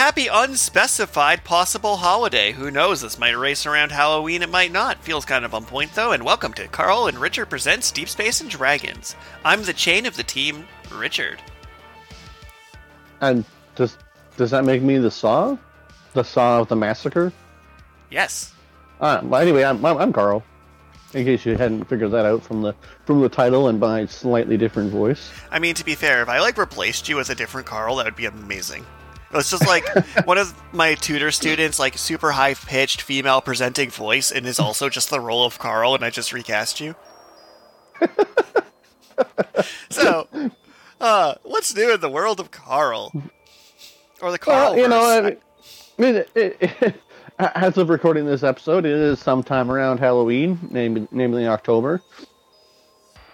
Happy unspecified possible holiday. Who knows? This might race around Halloween, it might not. Feels kind of on point though. And welcome to Carl and Richard Presents Deep Space and Dragons. I'm the chain of the team, Richard. And does does that make me the Saw? The Saw of the Massacre? Yes. Uh, well, anyway, I'm, I'm, I'm Carl. In case you hadn't figured that out from the from the title and my slightly different voice. I mean, to be fair, if I like replaced you as a different Carl, that would be amazing. It's just like one of my tutor students, like super high pitched female presenting voice, and is also just the role of Carl, and I just recast you. so, uh, what's new in the world of Carl? Or the Carl? Well, you know, I mean, it, it, it, as of recording this episode, it is sometime around Halloween, namely, namely October.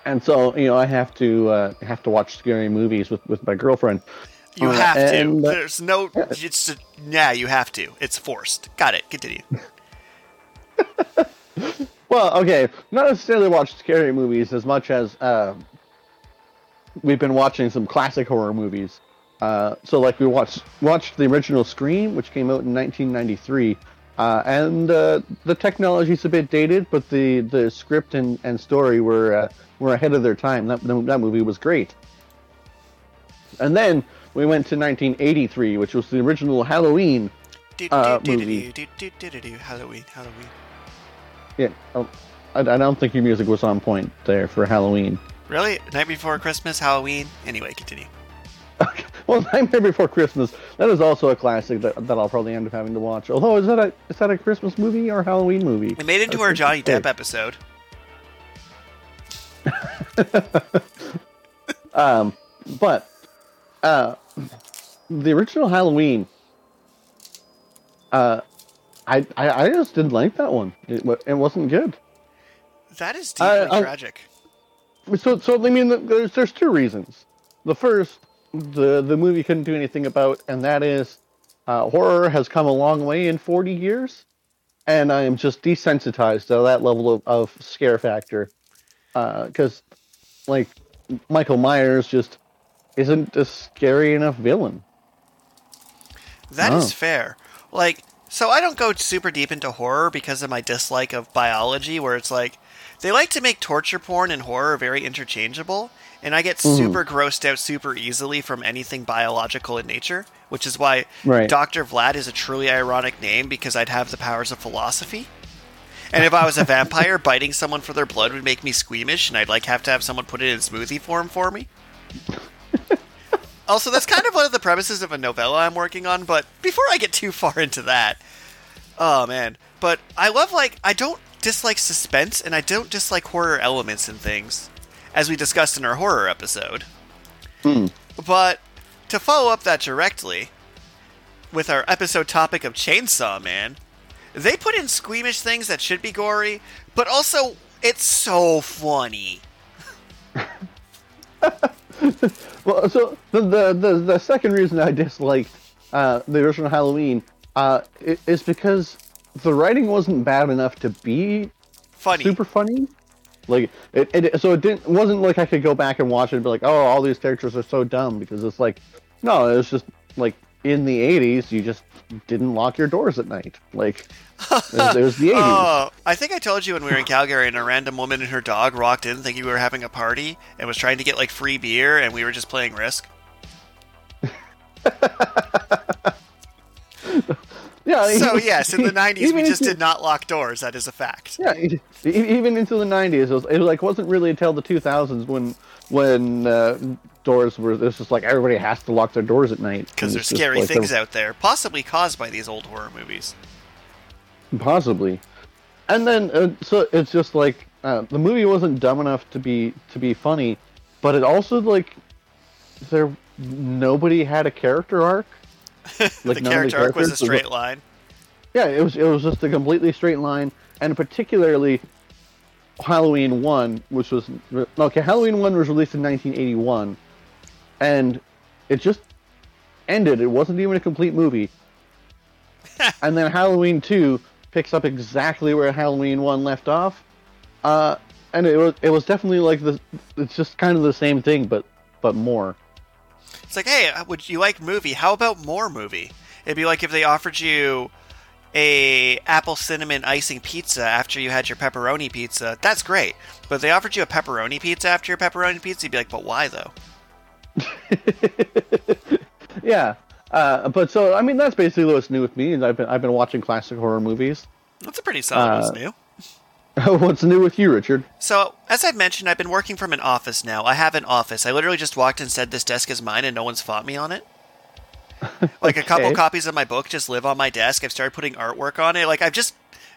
And so, you know, I have to uh, have to watch scary movies with, with my girlfriend. You Uh, have and, to. uh, There's no. It's yeah. You have to. It's forced. Got it. Continue. Well, okay, not necessarily watch scary movies as much as uh, we've been watching some classic horror movies. Uh, so, like, we watched watched the original Scream, which came out in 1993, uh, and uh, the technology's a bit dated, but the, the script and, and story were uh, were ahead of their time. That that movie was great. And then we went to 1983, which was the original Halloween. Uh, movie. Halloween. Halloween. Yeah, oh, I, I don't think your music was on point there for Halloween. Really? Night before Christmas, Halloween. Anyway, continue. Well, Nightmare Before Christmas. That is also a classic that, that I'll probably end up having to watch. Although, is that a is that a Christmas movie or Halloween movie? We made it into our Johnny Depp episode. Um, but uh, the original Halloween. Uh, I, I I just didn't like that one. It it wasn't good. That is deeply I- tragic. So so I mean, there's there's two reasons. The first, the the movie couldn't do anything about, and that is, uh, horror has come a long way in 40 years, and I am just desensitized to that level of, of scare factor, because, like, Michael Myers just isn't a scary enough villain. That is Oh. fair. Like, so I don't go super deep into horror because of my dislike of biology, where it's like they like to make torture porn and horror very interchangeable, and I get Mm. super grossed out super easily from anything biological in nature, which is why Right. Dr. Vlad is a truly ironic name because I'd have the powers of philosophy. And if I was a vampire, biting someone for their blood would make me squeamish, and I'd like have to have someone put it in smoothie form for me. Also, that's kind of one of the premises of a novella I'm working on. But before I get too far into that, oh man! But I love like I don't dislike suspense, and I don't dislike horror elements and things, as we discussed in our horror episode. Hmm. But to follow up that directly, with our episode topic of Chainsaw Man, they put in squeamish things that should be gory, but also it's so funny. Well, so the the the, the second reason I disliked uh, the original Halloween uh, is because the writing wasn't bad enough to be Funny. super funny. Like it, it, so it didn't it wasn't like I could go back and watch it and be like, oh, all these characters are so dumb because it's like, no, it was just like in the '80s, you just didn't lock your doors at night. Like it was, the '80s. Oh, I think I told you when we were in Calgary and a random woman and her dog walked in thinking we were having a party and was trying to get like free beer and we were just playing Risk. yeah. So yes, in the 90s we just you- did not lock doors. That is a fact. Yeah, even into the '90s, it was, it was like wasn't really until the 2000s when when uh, doors were. It's just like everybody has to lock their doors at night Because there's scary like things the- out there, possibly caused by these old horror movies. possibly. And then uh, so it's just like uh, the movie wasn't dumb enough to be to be funny, but it also like there nobody had a character arc. the Like, of character arc was a characters was- straight line. Yeah, it was it was just a completely straight line, and particularly Halloween one, which was okay. Halloween one was released in 1981, and it just ended. It wasn't even a complete movie. and then Halloween two picks up exactly where Halloween one left off, uh, and it was it was definitely like the it's just kind of the same thing, but but more. It's like, hey, would you like movie? How about more movie? It'd be like if they offered you a apple cinnamon icing pizza after you had your pepperoni pizza. That's great. But if they offered you a pepperoni pizza after your pepperoni pizza, you'd be like, but why though? yeah. Uh, but so I mean that's basically what's new with me. Is I've been I've been watching classic horror movies. That's a pretty solid Uh, what's new. what's new with you, Richard? So, as I've mentioned, I've been working from an office now. I have an office. I literally just walked and said, This desk is mine, and no one's fought me on it. Like, a couple Okay. copies of my book just live on my desk. I've started putting artwork on it. Like, I've just.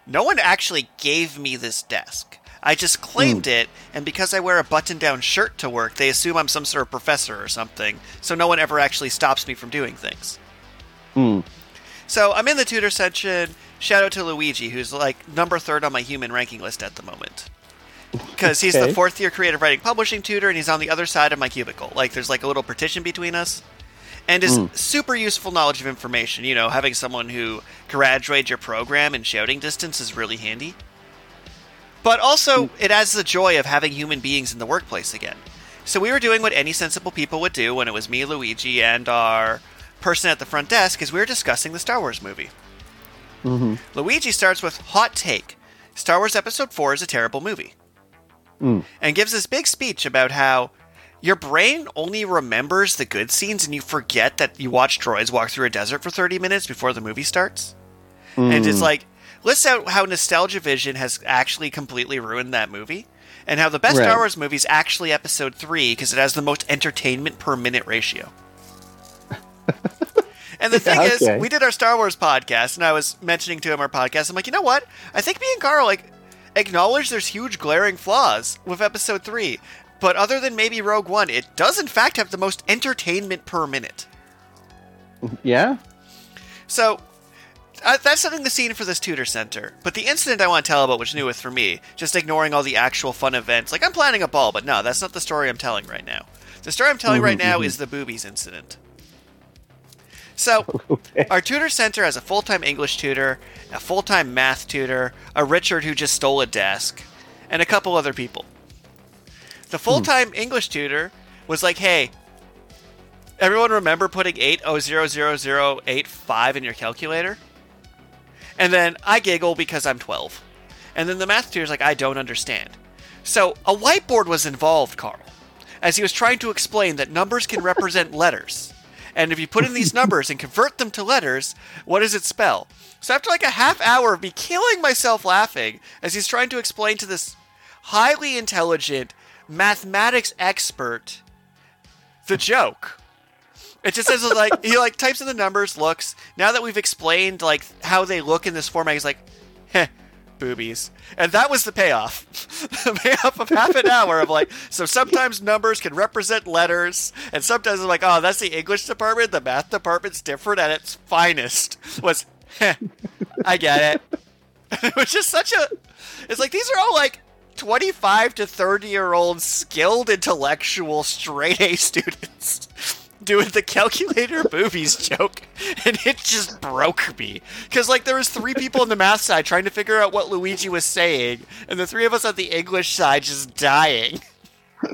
No one actually gave me this desk. I just claimed it, and because I wear a button down shirt to work, they assume I'm some sort of professor or something, so no one ever actually stops me from doing things. Hmm. So I'm in the tutor section. Shout out to Luigi, who's like number third on my human ranking list at the moment. Because he's the fourth year creative writing publishing tutor, and he's on the other side of my cubicle. Like there's like a little partition between us. And his mm. super useful knowledge of information, you know, having someone who graduated your program in shouting distance is really handy. But also, mm. it adds the joy of having human beings in the workplace again. So we were doing what any sensible people would do when it was me, Luigi, and our person at the front desk, is we were discussing the Star Wars movie. Mm-hmm. Luigi starts with hot take: Star Wars Episode Four is a terrible movie, mm. and gives this big speech about how your brain only remembers the good scenes, and you forget that you watched droids walk through a desert for thirty minutes before the movie starts. And it's hmm. like lists out how Nostalgia Vision has actually completely ruined that movie, and how the best Right. Star Wars movie is actually Episode Three because it has the most entertainment per minute ratio. And the thing Yeah, is, we did our Star Wars podcast, and I was mentioning to him our podcast. I'm like, you know what? I think me and Carl like acknowledge there's huge glaring flaws with Episode Three, but other than maybe Rogue One, it does in fact have the most entertainment per minute. Yeah. So uh, that's setting the scene for this tutor center. But the incident I want to tell about, which new with for me, just ignoring all the actual fun events. Like I'm planning a ball, but no, that's not the story I'm telling right now. The story I'm telling right now is the boobies incident. So, Okay. our tutor center has a full time English tutor, a full time math tutor, a Richard who just stole a desk, and a couple other people. The hmm. full time English tutor was like, hey, everyone remember putting 800085 in your calculator? And then I giggle because I'm 12. And then the math tutor's like, I don't understand. So a whiteboard was involved, Carl, as he was trying to explain that numbers can represent letters. And if you put in these numbers and convert them to letters, what does it spell? So after like a half hour of me killing myself laughing as he's trying to explain to this highly intelligent mathematics expert the joke. It just says like he like types in the numbers, looks. Now that we've explained like how they look in this format, he's like, heh, boobies. And that was the payoff. the payoff of half an hour of like, so sometimes numbers can represent letters, and sometimes I'm like, oh, that's the English department, the math department's different at its finest. Was heh, I get it. it was just such a it's like these are all like 25 to 30 year old skilled intellectual straight A students doing the calculator boobies joke and it just broke me. Because like there was three people on the math side trying to figure out what luigi was saying and the three of us on the english side just dying.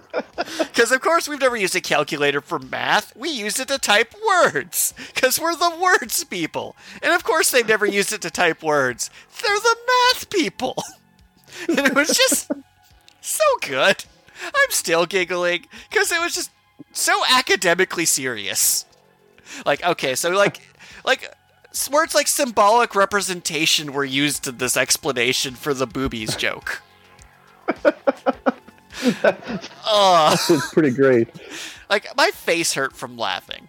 Because of course we've never used a calculator for math. We used it to type words because we're the words people. And of course they've never used it to type words. They're the math people and it was just so good. I'm still giggling because it was just so academically serious. Like, okay, so like, like words like symbolic representation were used in this explanation for the boobies joke. Ugh It's pretty great. like my face hurt from laughing.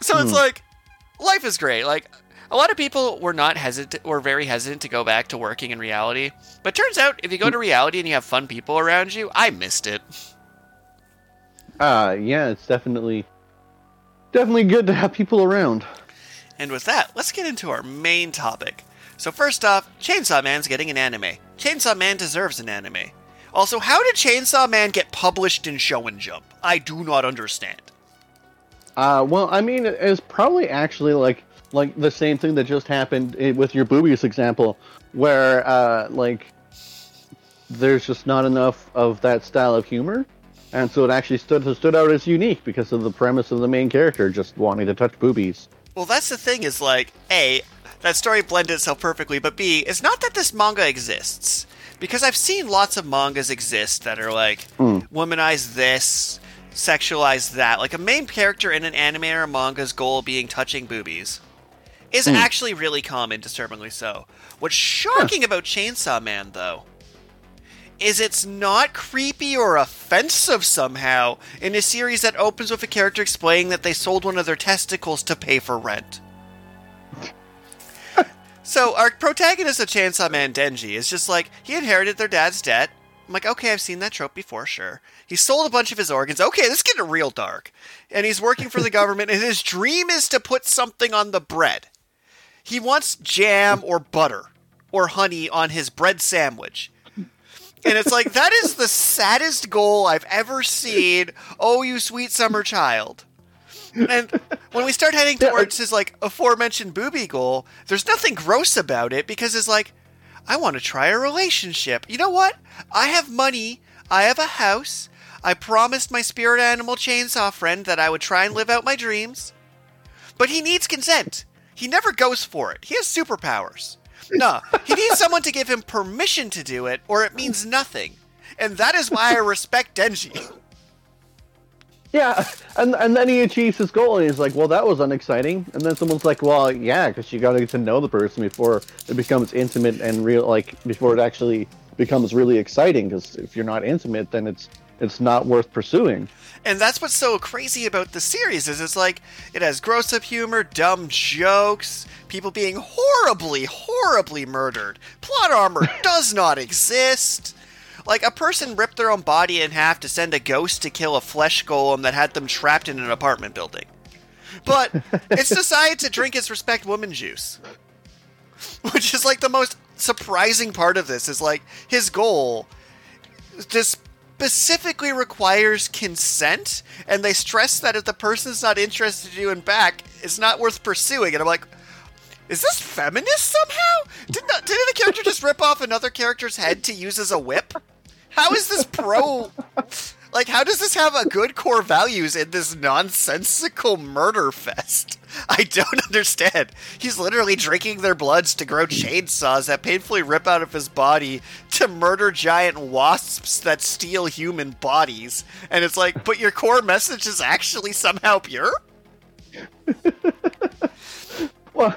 So it's hmm. like life is great. Like a lot of people were not hesitant were very hesitant to go back to working in reality. But turns out if you go to reality and you have fun people around you, I missed it. Uh, yeah, it's definitely definitely good to have people around. And with that, let's get into our main topic. So first off, Chainsaw Man's getting an anime. Chainsaw Man deserves an anime. Also, how did Chainsaw Man get published in Shonen Jump? I do not understand. Uh, well, I mean, it's probably actually like like the same thing that just happened with your boobies example, where uh, like there's just not enough of that style of humor, and so it actually stood stood out as unique because of the premise of the main character just wanting to touch boobies. Well, that's the thing is like, A, that story blended itself perfectly, but B, it's not that this manga exists. Because I've seen lots of mangas exist that are like, womanize this, sexualize that. Like a main character in an anime or a manga's goal being touching boobies is hmm. actually really common, disturbingly so. What's shocking about Chainsaw Man, though, is it's not creepy or offensive somehow in a series that opens with a character explaining that they sold one of their testicles to pay for rent. so our protagonist of Chainsaw Man, Denji, is just like he inherited their dad's debt. I'm like, okay, I've seen that trope before, sure. He sold a bunch of his organs. Okay, this is getting real dark. And he's working for the government, and his dream is to put something on the bread. He wants jam or butter or honey on his bread sandwich. And it's like, that is the saddest goal I've ever seen. Oh, you sweet summer child. And when we start heading towards his like aforementioned booby goal, there's nothing gross about it because it's like, I want to try a relationship. You know what? I have money. I have a house. I promised my spirit animal chainsaw friend that I would try and live out my dreams. But he needs consent. He never goes for it. He has superpowers. No, he needs someone to give him permission to do it, or it means nothing. And that is why I respect Denji. Yeah, and and then he achieves his goal, and he's like, "Well, that was unexciting." And then someone's like, "Well, yeah, because you got to get to know the person before it becomes intimate and real, like before it actually becomes really exciting. Because if you're not intimate, then it's it's not worth pursuing." And that's what's so crazy about the series is it's like it has gross up humor, dumb jokes, people being horribly, horribly murdered. Plot armor does not exist. Like a person ripped their own body in half to send a ghost to kill a flesh golem that had them trapped in an apartment building. But it's decided to drink its respect woman juice. Which is like the most surprising part of this is like his goal just specifically requires consent, and they stress that if the person's not interested in you in back, it's not worth pursuing. And I'm like, is this feminist somehow? Did not did the character just rip off another character's head to use as a whip? How is this pro? Like, how does this have a good core values in this nonsensical murder fest? I don't understand. He's literally drinking their bloods to grow chainsaws that painfully rip out of his body to murder giant wasps that steal human bodies. And it's like, but your core message is actually somehow pure? Well,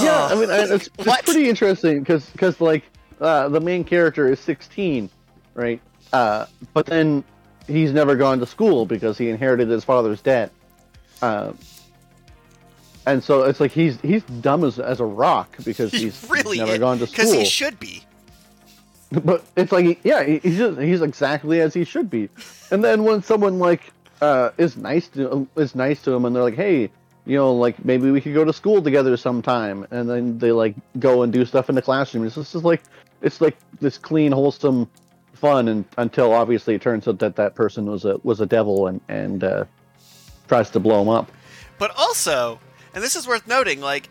yeah, I mean, I- it's, it's pretty interesting because like uh, the main character is 16, right? Uh, but then he's never gone to school because he inherited his father's debt. Uh, and so it's like he's he's dumb as, as a rock because He he's, really never gone to school. Because he should be. But it's like yeah he's just, he's exactly as he should be. And then when someone like uh is nice to is nice to him and they're like hey you know like maybe we could go to school together sometime and then they like go and do stuff in the classroom it's just like it's like this clean wholesome fun and until obviously it turns out that that person was a was a devil and and uh tries to blow him up. But also, and this is worth noting, like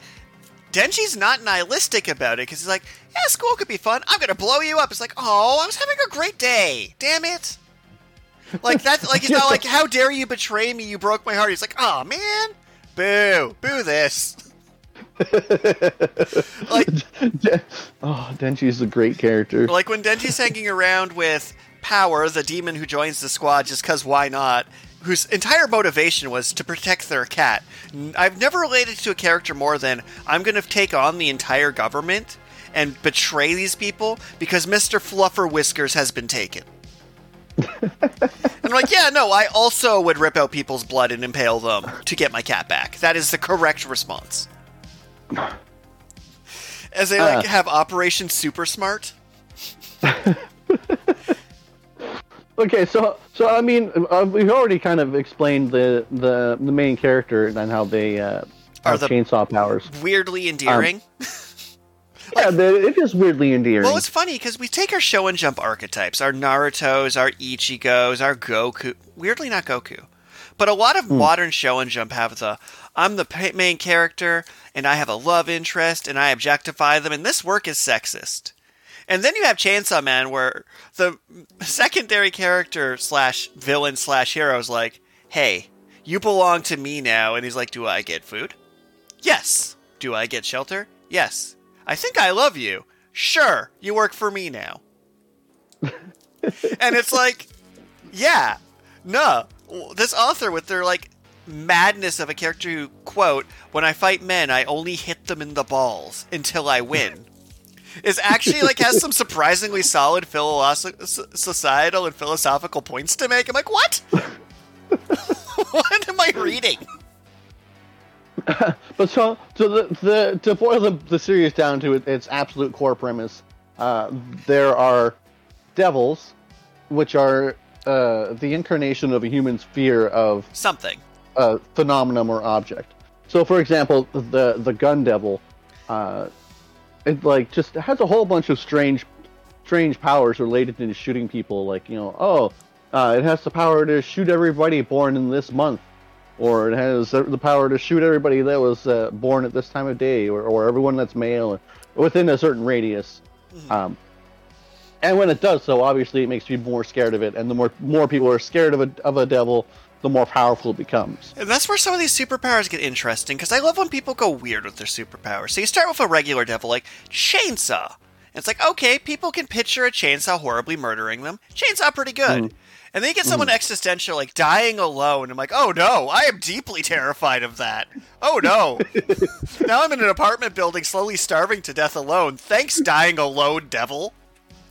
Denji's not nihilistic about it because he's like, "Yeah, school could be fun. I'm gonna blow you up." It's like, "Oh, I was having a great day. Damn it!" Like that. Like he's not like, "How dare you betray me? You broke my heart." He's like, "Oh man, boo, boo this." like oh denji's a great character like when Denji's hanging around with Power, the demon who joins the squad just because why not, whose entire motivation was to protect their cat. I've never related to a character more than I'm going to take on the entire government and betray these people because Mr. Fluffer Whiskers has been taken. and I'm like, yeah, no, I also would rip out people's blood and impale them to get my cat back. That is the correct response. As they like Uh. have Operation Super Smart. Okay, so so I mean, uh, we've already kind of explained the the, the main character and how they uh, Are have the- chainsaw powers. weirdly endearing. Yeah, the, it is weirdly endearing. well, it's funny because we take our Shonen Jump archetypes, our Naruto's, our Ichigos, our Goku. Weirdly, not Goku, but a lot of modern Shonen Jump have the I'm the main character and I have a love interest and I objectify them, and this work is sexist. And then you have Chainsaw Man, where the secondary character slash villain slash hero is like, "Hey, you belong to me now," and he's like, "Do I get food?" Yes. Do I get shelter? Yes. I think I love you. Sure. You work for me now. and it's like, yeah, no. This author with their like madness of a character who quote, "When I fight men, I only hit them in the balls until I win." Is actually like has some surprisingly solid philosoph- societal and philosophical points to make. I'm like, what? what am I reading? but so, so the, the to boil the, the series down to its absolute core premise, uh, there are devils, which are uh, the incarnation of a human's fear of something, a phenomenon or object. So, for example, the the gun devil, uh, it like just has a whole bunch of strange, strange powers related to shooting people. Like you know, oh, uh, it has the power to shoot everybody born in this month, or it has the power to shoot everybody that was uh, born at this time of day, or, or everyone that's male within a certain radius. Mm-hmm. Um, and when it does so, obviously it makes you more scared of it, and the more more people are scared of a of a devil, the more powerful it becomes. And that's where some of these superpowers get interesting, because I love when people go weird with their superpowers. So you start with a regular devil, like chainsaw. And it's like, okay, people can picture a chainsaw horribly murdering them. Chainsaw pretty good. Mm. And then you get someone mm. existential, like dying alone. I'm like, oh no, I am deeply terrified of that. Oh no. now I'm in an apartment building, slowly starving to death alone. Thanks, dying alone, devil.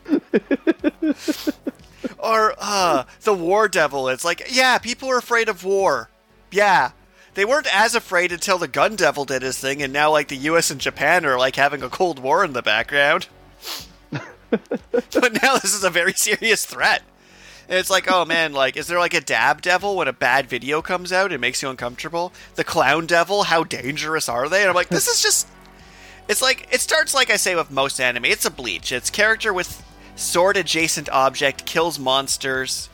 or uh, the war devil. It's like, yeah, people are afraid of war. Yeah. They weren't as afraid until the gun devil did his thing, and now like the U.S. and Japan are like having a cold war in the background. but now this is a very serious threat. And it's like, oh man, like, is there like a dab devil when a bad video comes out? It makes you uncomfortable. The clown devil, how dangerous are they? And I'm like, this is just. It's like it starts like I say with most anime. It's a bleach. It's character with sword adjacent object kills monsters.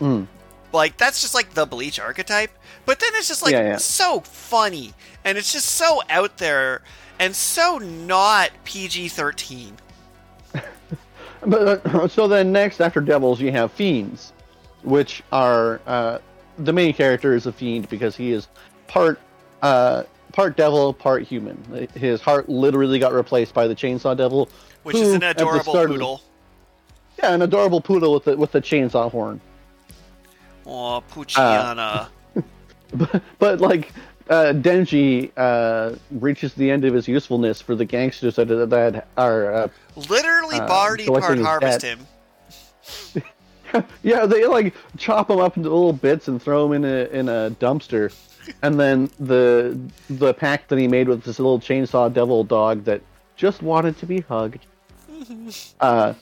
Mm. Like that's just like the bleach archetype. But then it's just like yeah, yeah. so funny and it's just so out there and so not PG thirteen. but uh, so then next after devils you have fiends, which are uh, the main character is a fiend because he is part uh, part devil, part human. His heart literally got replaced by the chainsaw devil, which who, is an adorable poodle. The, yeah, an adorable poodle with the with the chainsaw horn. Oh, Pochita. Uh, but, but like uh, Denji uh, reaches the end of his usefulness for the gangsters that, that are uh, literally uh, body part harvest him. yeah, they like chop him up into little bits and throw him in a in a dumpster, and then the the pact that he made with this little chainsaw devil dog that just wanted to be hugged uh,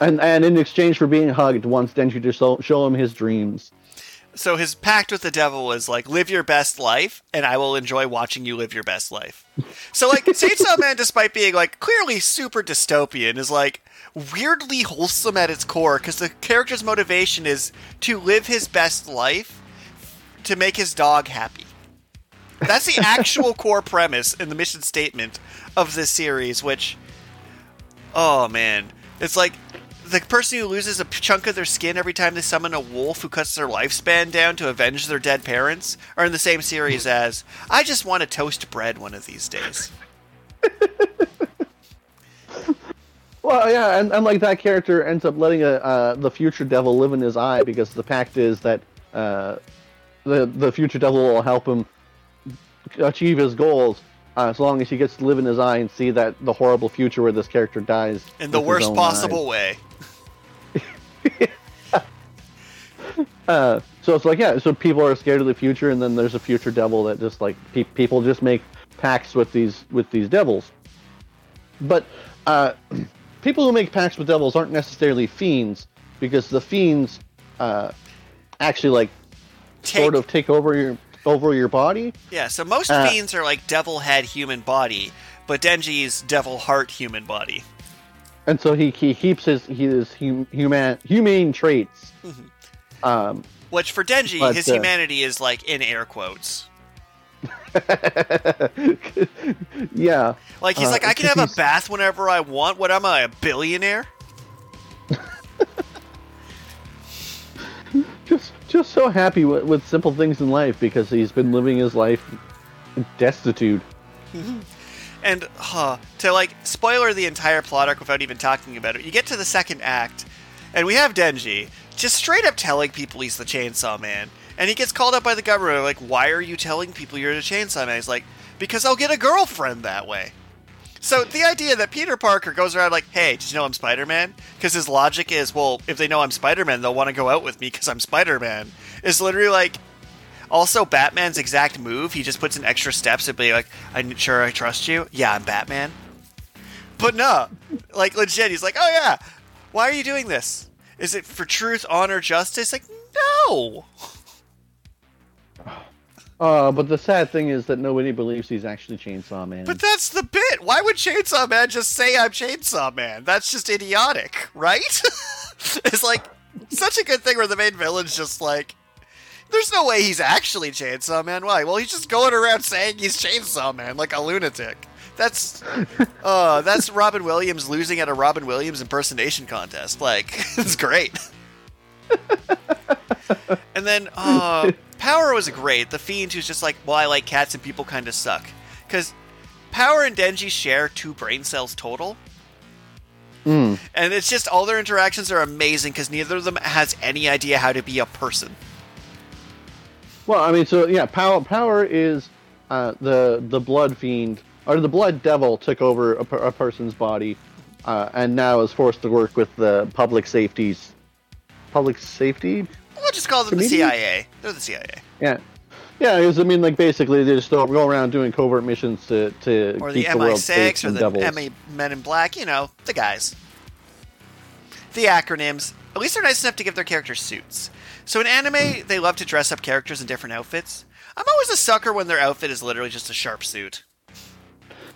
and and in exchange for being hugged, wants Denji to show, show him his dreams. So his pact with the devil was like, live your best life, and I will enjoy watching you live your best life. So like, Chainsaw Man, despite being like clearly super dystopian, is like weirdly wholesome at its core because the character's motivation is to live his best life to make his dog happy. That's the actual core premise in the mission statement of this series, which Oh man, it's like the person who loses a chunk of their skin every time they summon a wolf who cuts their lifespan down to avenge their dead parents are in the same series as I just want to toast bread one of these days. well, yeah, and, and like that character ends up letting a, uh, the future devil live in his eye because the pact is that uh, the the future devil will help him achieve his goals uh, as long as he gets to live in his eye and see that the horrible future where this character dies in the worst possible way. uh, so it's like yeah, so people are scared of the future, and then there's a future devil that just like pe- people just make pacts with these with these devils. But uh, people who make pacts with devils aren't necessarily fiends because the fiends uh, actually like take, sort of take over your over your body. Yeah, so most uh, fiends are like devil head human body, but Denji's devil heart human body. And so he, he keeps his his hum, human humane traits. Mm-hmm. Um, Which for Denji, but, his uh, humanity is like in air quotes. yeah. Like he's uh, like, I can have a bath whenever I want. What am I, a billionaire? just just so happy with, with simple things in life because he's been living his life destitute. And huh, to like spoiler the entire plot arc without even talking about it, you get to the second act, and we have Denji just straight up telling people he's the Chainsaw Man, and he gets called up by the government. Like, why are you telling people you're the Chainsaw Man? He's like, because I'll get a girlfriend that way. So the idea that Peter Parker goes around like, "Hey, did you know I'm Spider-Man?" Because his logic is, well, if they know I'm Spider-Man, they'll want to go out with me because I'm Spider-Man. Is literally like, also Batman's exact move. He just puts in extra steps to be like, "I'm sure I trust you." Yeah, I'm Batman. But no, like legit, he's like, "Oh yeah, why are you doing this? Is it for truth, honor, justice?" Like, no. Uh, but the sad thing is that nobody believes he's actually Chainsaw Man. But that's the bit. Why would Chainsaw Man just say I'm Chainsaw Man? That's just idiotic, right? it's like such a good thing where the main villain's just like, there's no way he's actually Chainsaw Man. Why? Well, he's just going around saying he's Chainsaw Man like a lunatic. That's uh that's Robin Williams losing at a Robin Williams impersonation contest. Like, it's great. and then uh Power was great. The Fiend who's just like, well, I like cats and people kind of suck. Because Power and Denji share two brain cells total. Mm. And it's just all their interactions are amazing because neither of them has any idea how to be a person. Well, I mean, so yeah, power power is uh, the the blood fiend or the blood devil took over a, a person's body, uh, and now is forced to work with the public safeties, public safety. We'll just call them the CIA. They're the CIA. Yeah, yeah. Because I mean, like basically, they just don't go around doing covert missions to to Or the keep the world safe MI6 or the devils. MI Men in Black, you know, the guys. The acronyms. At least they're nice enough to give their characters suits. So in anime, they love to dress up characters in different outfits. I'm always a sucker when their outfit is literally just a sharp suit.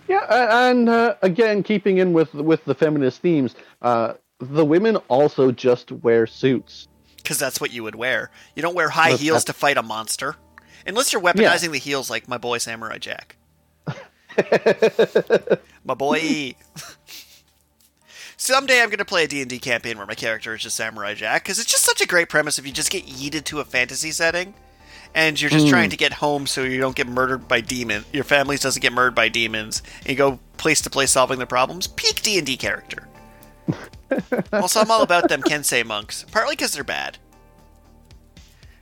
Yeah, and uh, again, keeping in with with the feminist themes, uh, the women also just wear suits. Because that's what you would wear. You don't wear high heels to fight a monster. Unless you're weaponizing the heels like my boy Samurai Jack. my boy. Someday I'm going to play a D&D campaign where my character is just Samurai Jack because it's just such a great premise if you just get yeeted to a fantasy setting and you're just Hmm. trying to get home so you don't get murdered by demons. Your family doesn't get murdered by demons and you go place to place solving the problems. Peak D&D character. also, I'm all about them Kensei monks, partly because they're bad.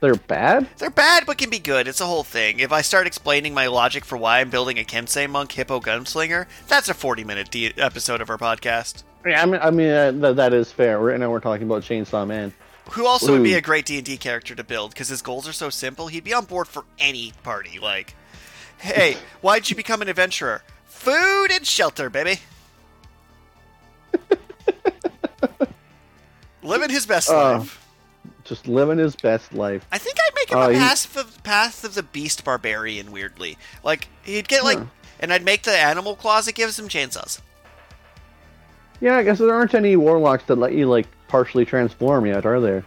They're bad. They're bad, but can be good. It's a whole thing. If I start explaining my logic for why I'm building a Kensei monk hippo gunslinger, that's a 40 minute de- episode of our podcast. Yeah, I mean, I mean uh, th- that is fair. Right now, we're talking about Chainsaw Man. Who also would be a great D&D character to build because his goals are so simple. He'd be on board for any party. Like, hey, why'd you become an adventurer? Food and shelter, baby. Living his best Uh, life. Just living his best life. I think I'd make him Oh, a path of, path of the beast barbarian. Weirdly, like he'd get like, Huh. and I'd make the animal claws that gives him chainsaws. Yeah, I guess there aren't any warlocks that let you like partially transform yet, are there?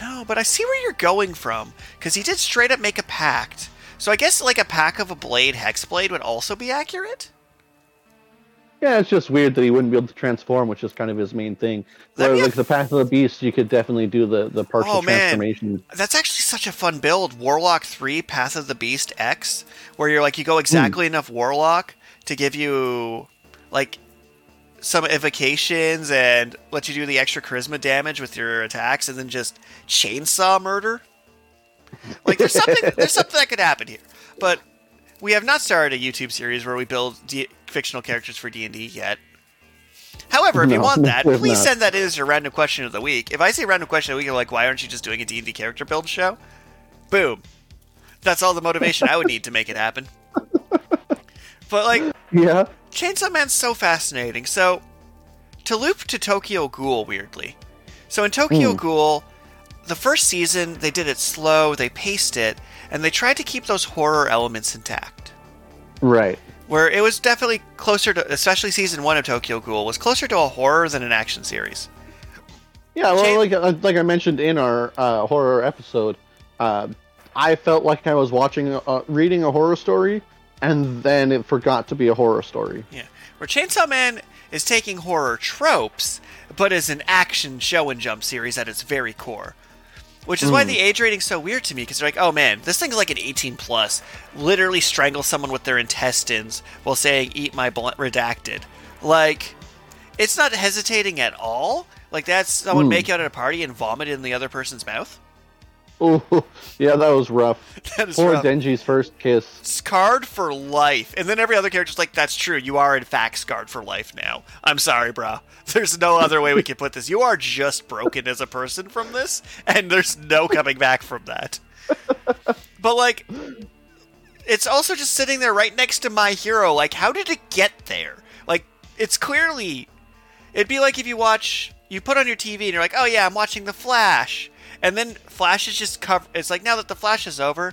No, but I see where you're going from because he did straight up make a pact. So I guess like a pack of a blade hexblade would also be accurate. Yeah, it's just weird that he wouldn't be able to transform, which is kind of his main thing. Where like the Path of the Beast, you could definitely do the the partial Oh, man. transformation. That's actually such a fun build. Warlock 3 Path of the Beast X, where you're like, you go exactly hmm. enough Warlock to give you like some evocations and let you do the extra charisma damage with your attacks and then just chainsaw murder. Like there's something there's something that could happen here. But we have not started a YouTube series where we build D- fictional characters for D&D yet. However, if you want that, please not. send that in as your random question of the week. If I say random question of the week, you're like, why aren't you just doing a D&D character build show? Boom. That's all the motivation I would need to make it happen. But like, Yeah. Chainsaw Man's so fascinating. So, to loop to Tokyo Ghoul weirdly. So in Tokyo Hmm. Ghoul, the first season they did it slow, they paced it, and they tried to keep those horror elements intact. Right. Where it was definitely closer to, especially season one of Tokyo Ghoul, was closer to a horror than an action series. Yeah, well, like uh, like I mentioned in our uh, horror episode, uh, I felt like I was watching, uh, reading a horror story, and then it forgot to be a horror story. Yeah. Where Chainsaw Man is taking horror tropes, but is an action Shonen Jump series at its very core. Which is why the age rating's so weird to me because they're like, oh man, this thing's like an 18 plus. Literally strangle someone with their intestines while saying, eat my blunt redacted. Like, it's not hesitating at all. Like, that's someone Mm. make out at a party and vomit in the other person's mouth. Oh, yeah, that was rough. That is Poor rough. Denji's first kiss. Scarred for life. And then every other character's like, that's true. You are, in fact, scarred for life now. I'm sorry, bro. There's no other way we can put this. You are just broken as a person from this, and there's no coming back from that. But, like, it's also just sitting there right next to my hero. Like, how did it get there? Like, it's clearly. It'd be like if you watch. You put on your TV and you're like, oh yeah, I'm watching The Flash. And then Flash is just cover. It's like, now that The Flash is over,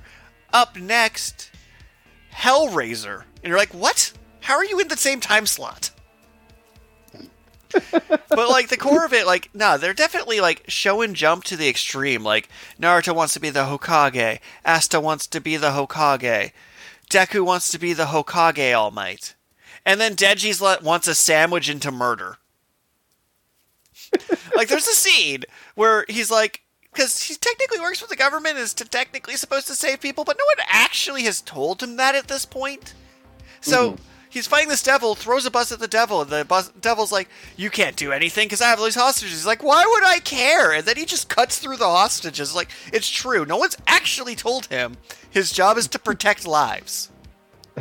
up next, Hellraiser. And you're like, what? How are you in the same time slot? but like the core of it, like no, they're definitely like Shonen Jump to the extreme. Like Naruto wants to be the Hokage, Asta wants to be the Hokage, Deku wants to be the Hokage All Might, and then Denji's let, wants a sandwich into murder. like there's a scene where he's like, because he technically works for the government, is to technically supposed to save people, but no one actually has told him that at this point. So mm-hmm. he's fighting this devil, throws a bus at the devil, and the bus, devil's like, "You can't do anything because I have all these hostages." He's like, "Why would I care?" And then he just cuts through the hostages. Like it's true. No one's actually told him his job is to protect lives.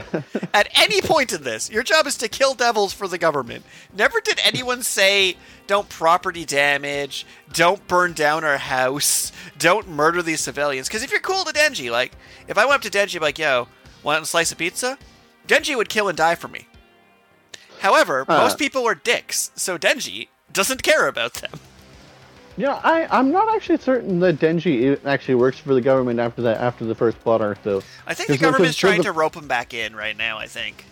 At any point in this, your job is to kill devils for the government. Never did anyone say, don't property damage, don't burn down our house, don't murder these civilians. Because if you're cool to Denji, like, if I went up to Denji, like, yo, want a slice of pizza? Denji would kill and die for me. However, Huh. most people are dicks, so Denji doesn't care about them. Yeah, I, I'm not actually certain that Denji actually works for the government after that after the first plot arc though. I think the government's trying the- to rope him back in right now, I think.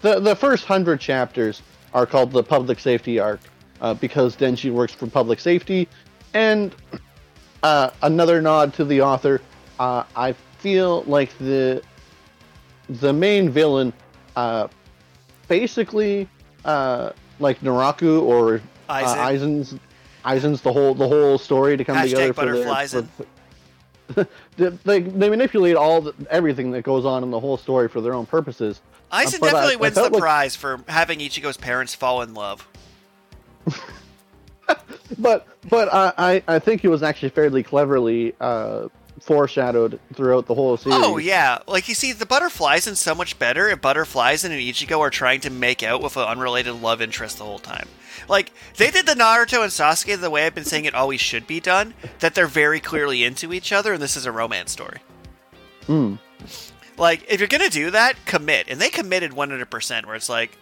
The the first hundred chapters are called the public safety arc uh, because Denji works for public safety, and uh, another nod to the author. Uh, I feel like the the main villain, uh, basically uh, like Naraku or uh, Aizen. Aizen's Aizen's the whole the whole story to come Hashtag together for the. butterflies for- they, they, they manipulate all the, everything that goes on in the whole story for their own purposes. But I- definitely I wins the like- prize for having Ichigo's parents fall in love. but but I, I I think it was actually fairly cleverly uh, foreshadowed throughout the whole series. Oh yeah, like you see, the butterflies and so much better. If butterflies and an Ichigo are trying to make out with an unrelated love interest the whole time. Like they did the Naruto and Sasuke the way I've been saying it always should be done. That they're very clearly into each other, and this is a romance story. Hmm. Like if you're gonna do that, commit, and they committed 100. percent Where it's like,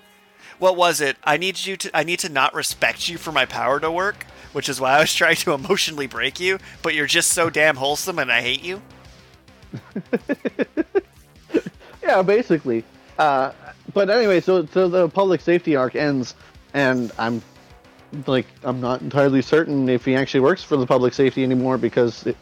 what was it? I need you to. I need to not respect you for my power to work, which is why I was trying to emotionally break you. But you're just so damn wholesome, and I hate you. Yeah, basically. Uh, but anyway, so so the public safety arc ends, and I'm like I'm not entirely certain if he actually works for the public safety anymore because it,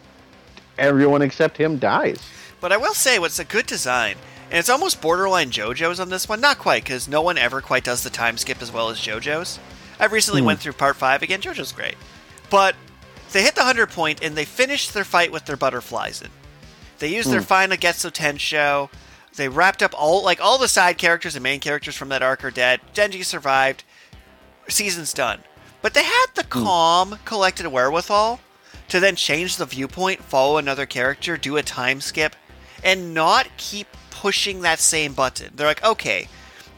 everyone except him dies. But I will say, what's a good design, and it's almost borderline JoJo's on this one. Not quite, because no one ever quite does the time skip as well as JoJo's. I recently hmm. went through part five again. JoJo's great, but they hit the hundred point and they finished their fight with their butterflies in. They used their hmm. final Getsu Tensho. They wrapped up all like all the side characters and main characters from that arc are dead. Denji survived. Season's done. But they had the hmm. calm, collected wherewithal to then change the viewpoint, follow another character, do a time skip, and not keep pushing that same button. They're like, okay,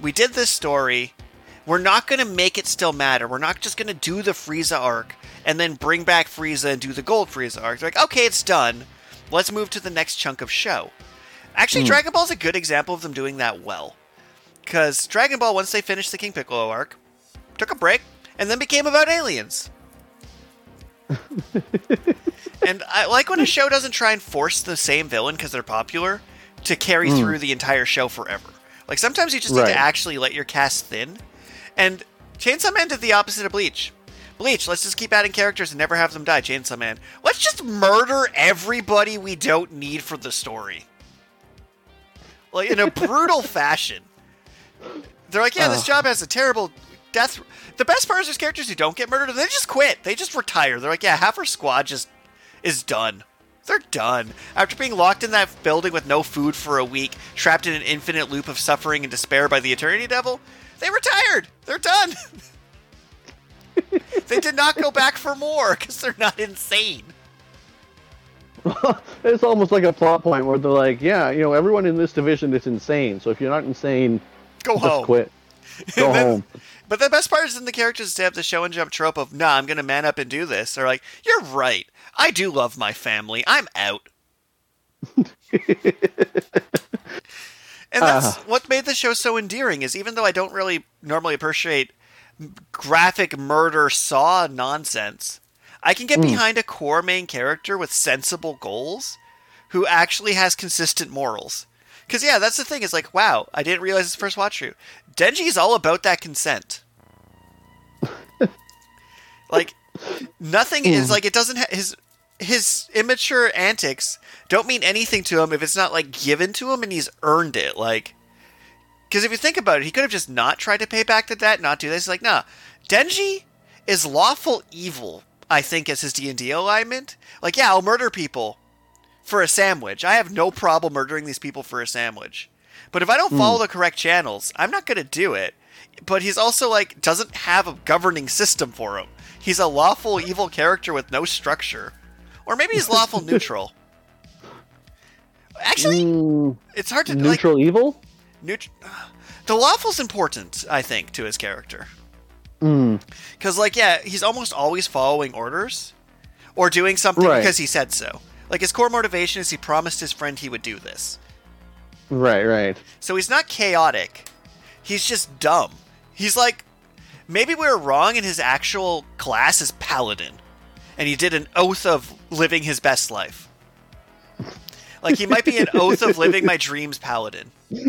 we did this story. We're not going to make it still matter. We're not just going to do the Frieza arc and then bring back Frieza and do the Gold Frieza arc. They're like, okay, it's done. Let's move to the next chunk of show. Actually, hmm. Dragon Ball's a good example of them doing that well. Because Dragon Ball, once they finished the King Piccolo arc, took a break, and then became about aliens. and I like when a show doesn't try and force the same villain because they're popular to carry hmm. through the entire show forever. Like sometimes you just need to actually let your cast thin. And Chainsaw Man did the opposite of Bleach. Bleach, let's just keep adding characters and never have them die. Chainsaw Man, let's just murder everybody we don't need for the story. Like in a brutal fashion. They're like, yeah, this job has a terrible death. The best part is there's characters who don't get murdered and they just quit. They just retire. They're like, yeah, half our squad just is done. They're done. After being locked in that building with no food for a week, trapped in an infinite loop of suffering and despair by the Eternity Devil, they retired. They're done. they did not go back for more because they're not insane. it's almost like a plot point where they're like, yeah, you know, everyone in this division is insane. So if you're not insane, Go just home. quit. Go home. But the best part is in the characters to have the Shonen Jump trope of, nah, I'm gonna man up and do this. They're like, you're right. I do love my family. I'm out. and that's Ah. what made the show so endearing is even though I don't really normally appreciate graphic murder saw nonsense, I can get behind a core main character with sensible goals who actually has consistent morals. Because yeah, that's the thing. Is like, wow, I didn't realize this first watch through. Denji is all about that consent. like, nothing is mm. like it doesn't. Ha- his his immature antics don't mean anything to him if it's not like given to him and he's earned it. Like, because if you think about it, he could have just not tried to pay back the debt, not do this. Like, nah, Denji is lawful evil. I think as his D and D alignment. Like, yeah, I'll murder people for a sandwich. I have no problem murdering these people for a sandwich. But if I don't follow the correct channels, I'm not going to do it. But he's also like doesn't have a governing system for him. He's a lawful evil character with no structure. Or maybe he's lawful neutral. Actually, Mm, it's hard to like neutral evil? Neutral. The lawful's important, I think, to his character. Mm, Because, like, yeah, he's almost always following orders or doing something Right. because he said so. Like, his core motivation is he promised his friend he would do this. Right, right. So he's not chaotic. He's just dumb. He's like, maybe we were wrong and his actual class is paladin. And he did an oath of living his best life. Like, he might be an oath of living my dreams paladin.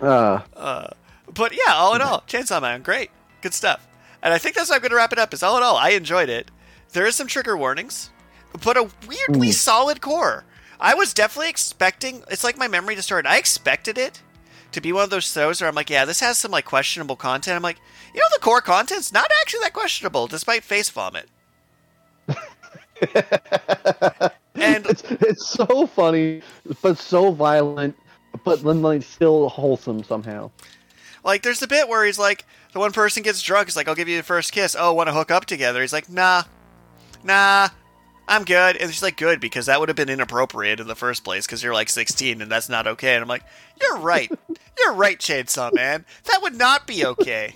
Uh, But yeah, all in all, Chainsaw Man, great, good stuff. And I think that's how I'm going to wrap it up. Is all in all, I enjoyed it. There is some trigger warnings, but a weirdly Mm. solid core. I was definitely expecting. It's like my memory distorted. I expected it to be one of those shows where I'm like, yeah, this has some like questionable content. I'm like, you know, the core content's not actually that questionable, despite face vomit. and it's it's so funny, but so violent, but then like still wholesome somehow. Like, there's the bit where he's like, the one person gets drunk. He's like, I'll give you the first kiss. Oh, want to hook up together? He's like, nah, nah, I'm good. And she's like, good, because that would have been inappropriate in the first place, because you're like 16 and that's not okay. And I'm like, you're right. you're right, Chainsaw Man. That would not be okay.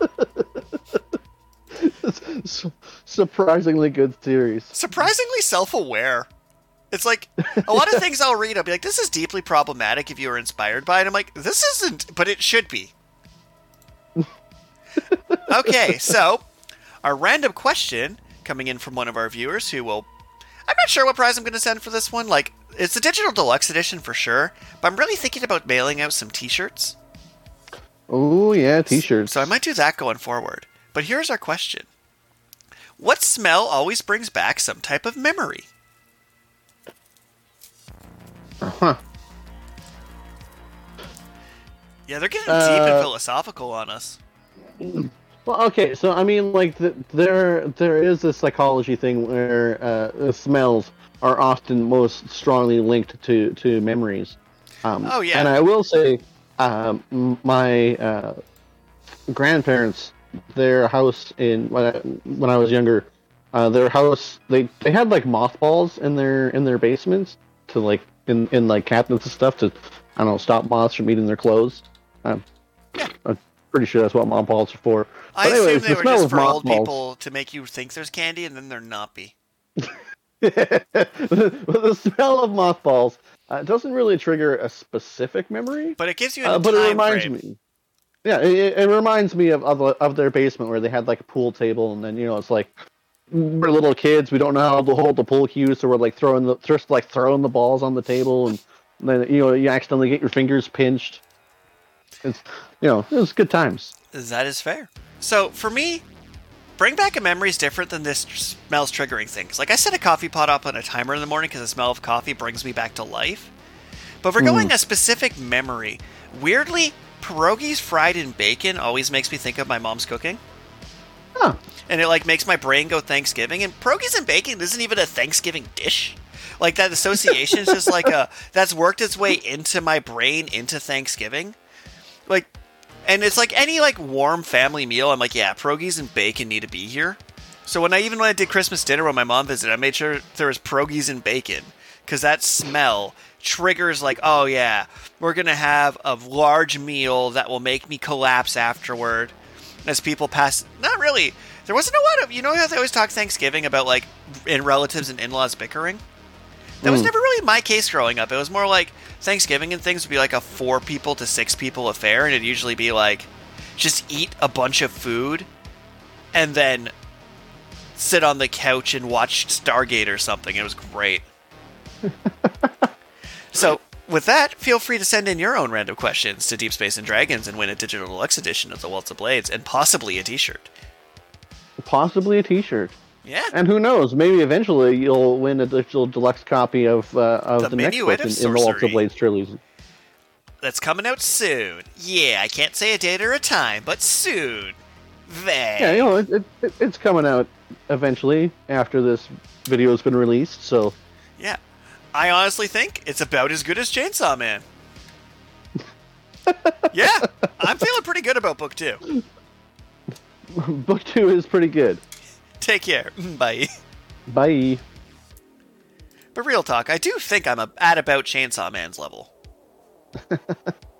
Surprisingly good series. Surprisingly self aware. It's like a lot of things I'll read, I'll be like, this is deeply problematic if you were inspired by it. I'm like, this isn't, but it should be. okay, so our random question coming in from one of our viewers who will. I'm not sure what prize I'm going to send for this one. Like, it's the digital deluxe edition for sure, but I'm really thinking about mailing out some t shirts. Oh yeah, t-shirts. So I might do that going forward. But here's our question What smell always brings back some type of memory? Huh. Yeah, they're getting deep and Uh, philosophical on us. Well, okay, so I mean, like, the, there there is a psychology thing where uh, the smells are often most strongly linked to to memories. Um, Oh, yeah. And I will say, um, my uh, grandparents, their house in when I, when I was younger, uh, their house they they had like mothballs in their in their basements to like in in like cabinets and stuff to I don't know stop moths from eating their clothes. Um, I'm pretty sure that's what mothballs are for. I anyways, assume they the were smell just of for old mothballs- people to make you think there's candy and then there not be. the smell of mothballs uh, doesn't really trigger a specific memory, But it gives you a uh, but it reminds frame. me. Yeah, it, it reminds me of, of of their basement where they had like a pool table, and then you know it's like we're little kids, we don't know how to hold the pool cue, so we're like throwing the just like throwing the balls on the table, and then you know you accidentally get your fingers pinched. It's you know it was good times. That is fair. So for me, bring back a memory is different than this smells triggering things. Like I set a coffee pot up on a timer in the morning because the smell of coffee brings me back to life. But we're going hmm. a specific memory, weirdly, pierogies fried in bacon always makes me think of my mom's cooking. Huh. and it like makes my brain go Thanksgiving. And pierogies and bacon isn't even a Thanksgiving dish. Like that association is just like a that's worked its way into my brain into Thanksgiving. Like, and it's like any like warm family meal. I'm like, yeah, pierogies and bacon need to be here. So when I even when I did Christmas dinner when my mom visited, I made sure there was pierogies and bacon because that smell triggers like, oh yeah, we're gonna have a large meal that will make me collapse afterward. As people pass, not really. There wasn't a lot of you know how they always talk Thanksgiving about like in relatives and in-laws bickering. That was Mm. never really my case growing up. It was more like Thanksgiving and things would be like a four people to six people affair, and it'd usually be like just eat a bunch of food and then sit on the couch and watch Stargate or something. It was great. so, with that, feel free to send in your own random questions to Deep Space and Dragons and win a digital deluxe edition of the Waltz of Blades and possibly a T-shirt. Possibly a T-shirt. Yeah, And who knows? Maybe eventually you'll win a digital deluxe copy of uh, of The the, next book in, in the of Blades trilogy. that's coming out soon. Yeah, I can't say a date or a time, but soon. There. Yeah, you know, it, it, it, it's coming out eventually after this video has been released. So Yeah. I honestly think it's about as good as Chainsaw Man. yeah, I'm feeling pretty good about book two. book two is pretty good. Take care. Bye. Bye. But real talk, I do think I'm a, at about Chainsaw Man's level.